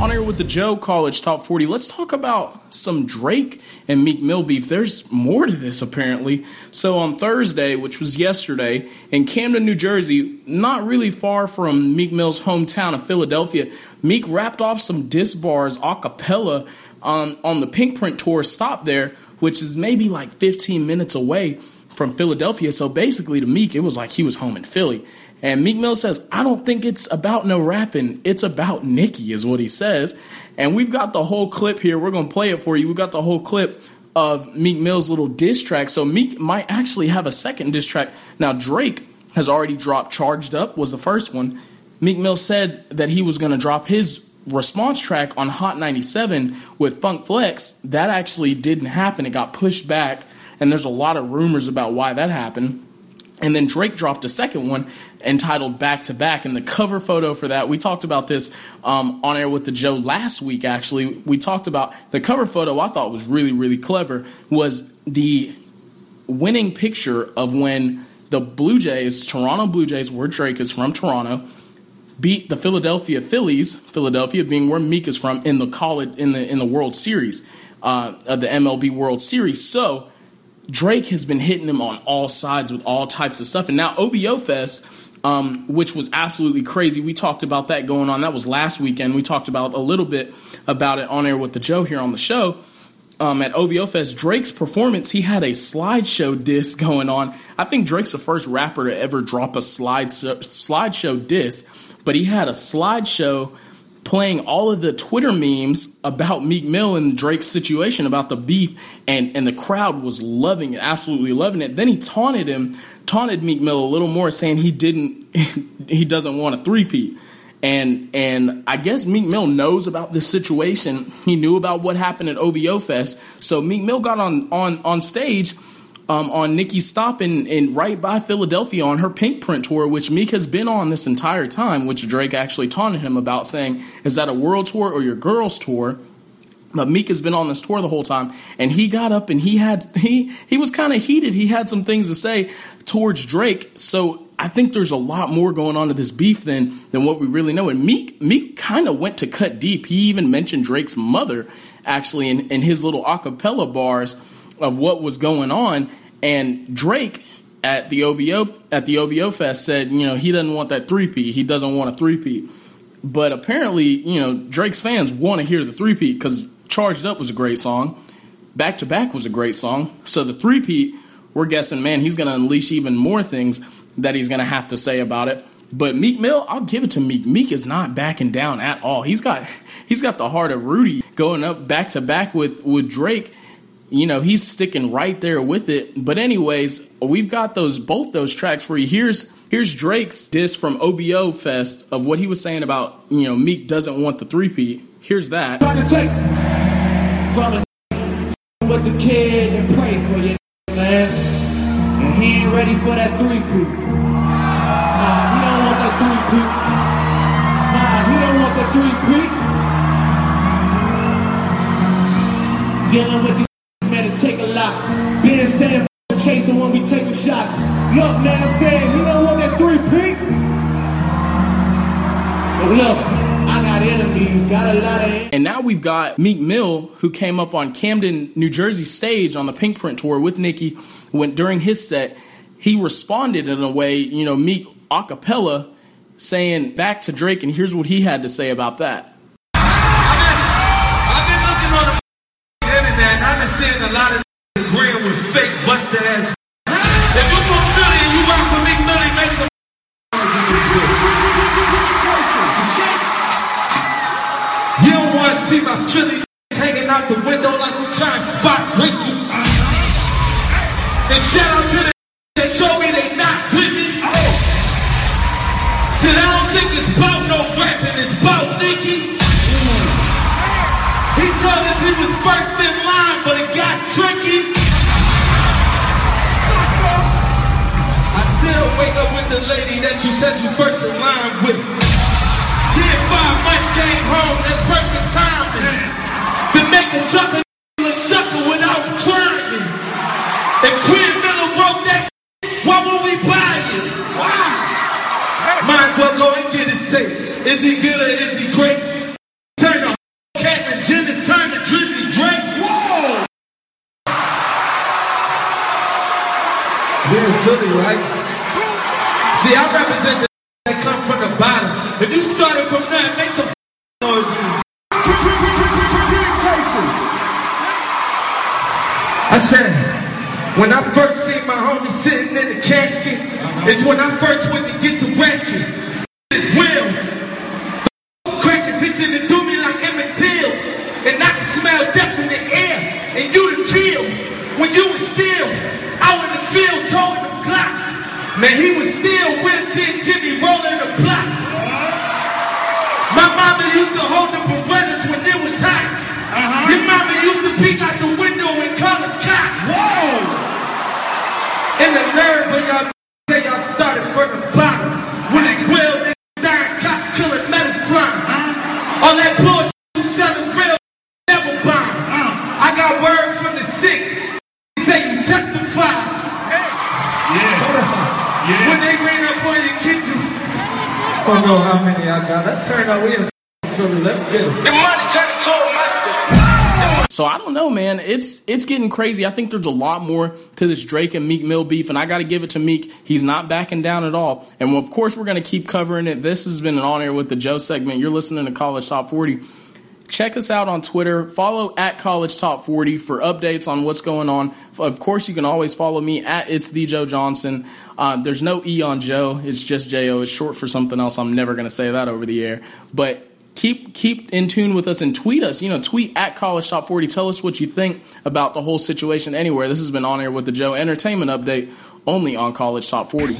On air with the Joe College Top 40. Let's talk about some Drake and Meek Mill beef. There's more to this apparently. So on Thursday, which was yesterday, in Camden, New Jersey, not really far from Meek Mill's hometown of Philadelphia, Meek rapped off some diss bars a cappella on, on the Pinkprint tour stop there, which is maybe like 15 minutes away from Philadelphia. So basically to Meek, it was like he was home in Philly. And Meek Mill says, I don't think it's about no rapping. It's about Nicki, is what he says. And we've got the whole clip here. We're going to play it for you. We've got the whole clip of Meek Mill's little diss track. So Meek might actually have a second diss track. Now, Drake has already dropped Charged Up, was the first one. Meek Mill said that he was going to drop his response track on Hot 97 with Funk Flex. That actually didn't happen. It got pushed back. And there's a lot of rumors about why that happened. And then Drake dropped a second one entitled Back to Back. And the cover photo for that, we talked about this um, on air with the Joe last week, actually. We talked about the cover photo I thought was really, really clever, was the winning picture of when the Blue Jays, Toronto Blue Jays, where Drake is from Toronto, beat the Philadelphia Phillies, Philadelphia being where Meek is from, in the college in the in the World Series, uh, of the MLB World Series. So Drake has been hitting him on all sides with all types of stuff. And now OVO Fest, um, which was absolutely crazy. We talked about that going on. That was last weekend. We talked about a little bit about it on air with the Joe here on the show. Um, at OVO Fest, Drake's performance, he had a slideshow disc going on. I think Drake's the first rapper to ever drop a slide slideshow disc, but he had a slideshow playing all of the Twitter memes about Meek Mill and Drake's situation about the beef, and and the crowd was loving it, absolutely loving it. Then he taunted him, taunted Meek Mill a little more, saying he didn't, he doesn't want a three-peat. And and I guess Meek Mill knows about this situation. He knew about what happened at OVO Fest. So Meek Mill got on on on stage um, on Nicki Stop in, in right by Philadelphia on her Pinkprint tour, which Meek has been on this entire time, which Drake actually taunted him about, saying, "Is that a world tour or your girls tour?" But Meek has been on this tour the whole time, and he got up and he had he he was kind of heated. He had some things to say towards Drake. So I think there's a lot more going on to this beef than than what we really know. And Meek Meek kind of went to cut deep. He even mentioned Drake's mother actually in, in his little acapella bars of what was going on. And Drake at the OVO at the OVO Fest said, you know, he doesn't want that three P. He doesn't want a three P. But apparently, you know, Drake's fans want to hear the three P because Charged Up was a great song. Back to Back was a great song. So the three P, we're guessing, man, he's going to unleash even more things that he's going to have to say about it. But Meek Mill, I'll give it to Meek. Meek is not backing down at all. He's got he's got the heart of Rudy going up back to back with with Drake you know he's sticking right there with it. But anyways we've got those both those tracks for you. Here's here's drake's diss from ovo fest of what he was saying about you know meek doesn't want the three-peat. Here's that. Take with the kid and pray for you man. And he ain't ready for that three-peat. Nah he don't want that three-peat. Nah he don't want that three-peat. Dealing with these Ben saying chasing when we taking shots. Look, man, saying he don't want that three peak. But look, I got enemies, got a lot of. And now we've got Meek Mill, who came up on Camden, New Jersey stage on the Pinkprint tour with Nicki. When during his set, he responded in a way, you know, Meek a cappella, saying back to Drake, and here's what he had to say about that. Was first in line, but it got tricky. I still wake up with the lady that you said you first in line with. Yeah, five months came home, that's perfect timing. To make a sucker look sucker without trying. If Quentin Miller broke that why would we buy it? Why? Might as well go and get his tape. Is he good or is he great? Philly, right? See, I represent the that come from the bottom. If you started from there, make some noise. I said, when I first seen my homie sitting in the casket, it's when I first went to get the ratchet. It's real. The crack is itching to Man, he was still wheelchair Jimmy rolling the block. My mama used to hold the Berettas when it was hot. Uh-huh. Your mama used to peek out the window and call the cops. Whoa! And the nerve of y'all say y'all started from the bottom. I don't know how many I got. Let's turn up. We in Philly. Let's get it. The money turned to a monster. So I don't know, man. It's it's getting crazy. I think there's a lot more to this Drake and Meek Mill beef, and I got to give it to Meek. He's not backing down at all. And of course, we're going to keep covering it. This has been an on air with the Joe segment. You're listening to College Top 40. Check us out on Twitter. Follow at College Top 40 for updates on what's going on. Of course, you can always follow me at It's the Joe Johnson. Uh, there's no E on Joe. It's just J-O. It's short for something else. I'm never going to say that over the air. But keep keep in tune with us and tweet us. You know, tweet at College Top 40. Tell us what you think about the whole situation anywhere. This has been On Air with the Joe Entertainment Update only on College Top 40.